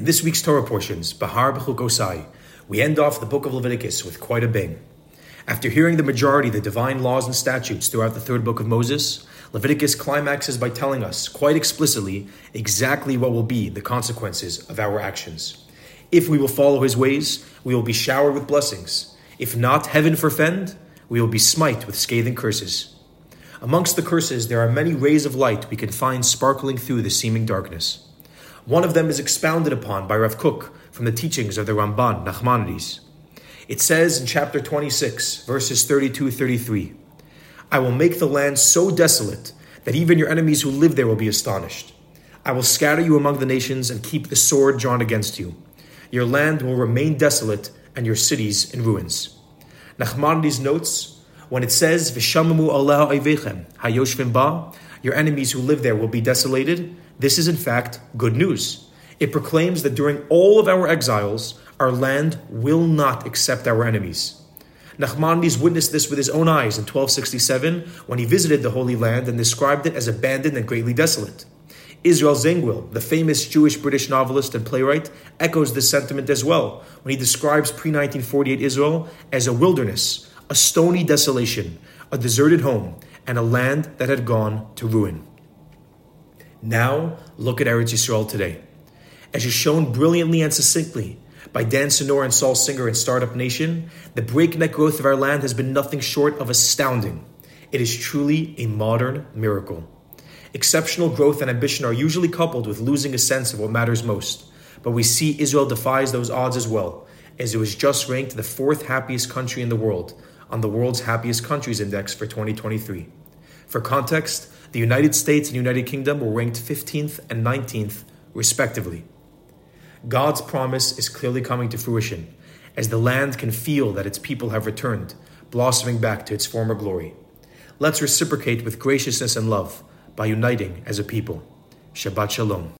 this week's Torah portions, Behar Bechukosai, we end off the book of Leviticus with quite a bang. After hearing the majority of the divine laws and statutes throughout the third book of Moses, Leviticus climaxes by telling us quite explicitly exactly what will be the consequences of our actions. If we will follow his ways, we will be showered with blessings. If not, heaven forfend, we will be smite with scathing curses. Amongst the curses, there are many rays of light we can find sparkling through the seeming darkness. One of them is expounded upon by Rav Kook from the teachings of the Ramban, Nachmanides. It says in chapter 26, verses 32 33, I will make the land so desolate that even your enemies who live there will be astonished. I will scatter you among the nations and keep the sword drawn against you. Your land will remain desolate and your cities in ruins. Nachmanides notes, when it says, V'shamamu aleha hayoshvim ba, your enemies who live there will be desolated, this is in fact good news. It proclaims that during all of our exiles, our land will not accept our enemies. Nachmanides witnessed this with his own eyes in 1267 when he visited the Holy Land and described it as abandoned and greatly desolate. Israel Zangwill, the famous Jewish British novelist and playwright, echoes this sentiment as well when he describes pre 1948 Israel as a wilderness, a stony desolation, a deserted home, and a land that had gone to ruin. Now, look at Eretz Yisrael today. As is shown brilliantly and succinctly by Dan Senor and Saul Singer in Startup Nation, the breakneck growth of our land has been nothing short of astounding. It is truly a modern miracle. Exceptional growth and ambition are usually coupled with losing a sense of what matters most, but we see Israel defies those odds as well, as it was just ranked the fourth happiest country in the world on the World's Happiest Countries Index for 2023. For context, the United States and United Kingdom were ranked 15th and 19th, respectively. God's promise is clearly coming to fruition as the land can feel that its people have returned, blossoming back to its former glory. Let's reciprocate with graciousness and love by uniting as a people. Shabbat Shalom.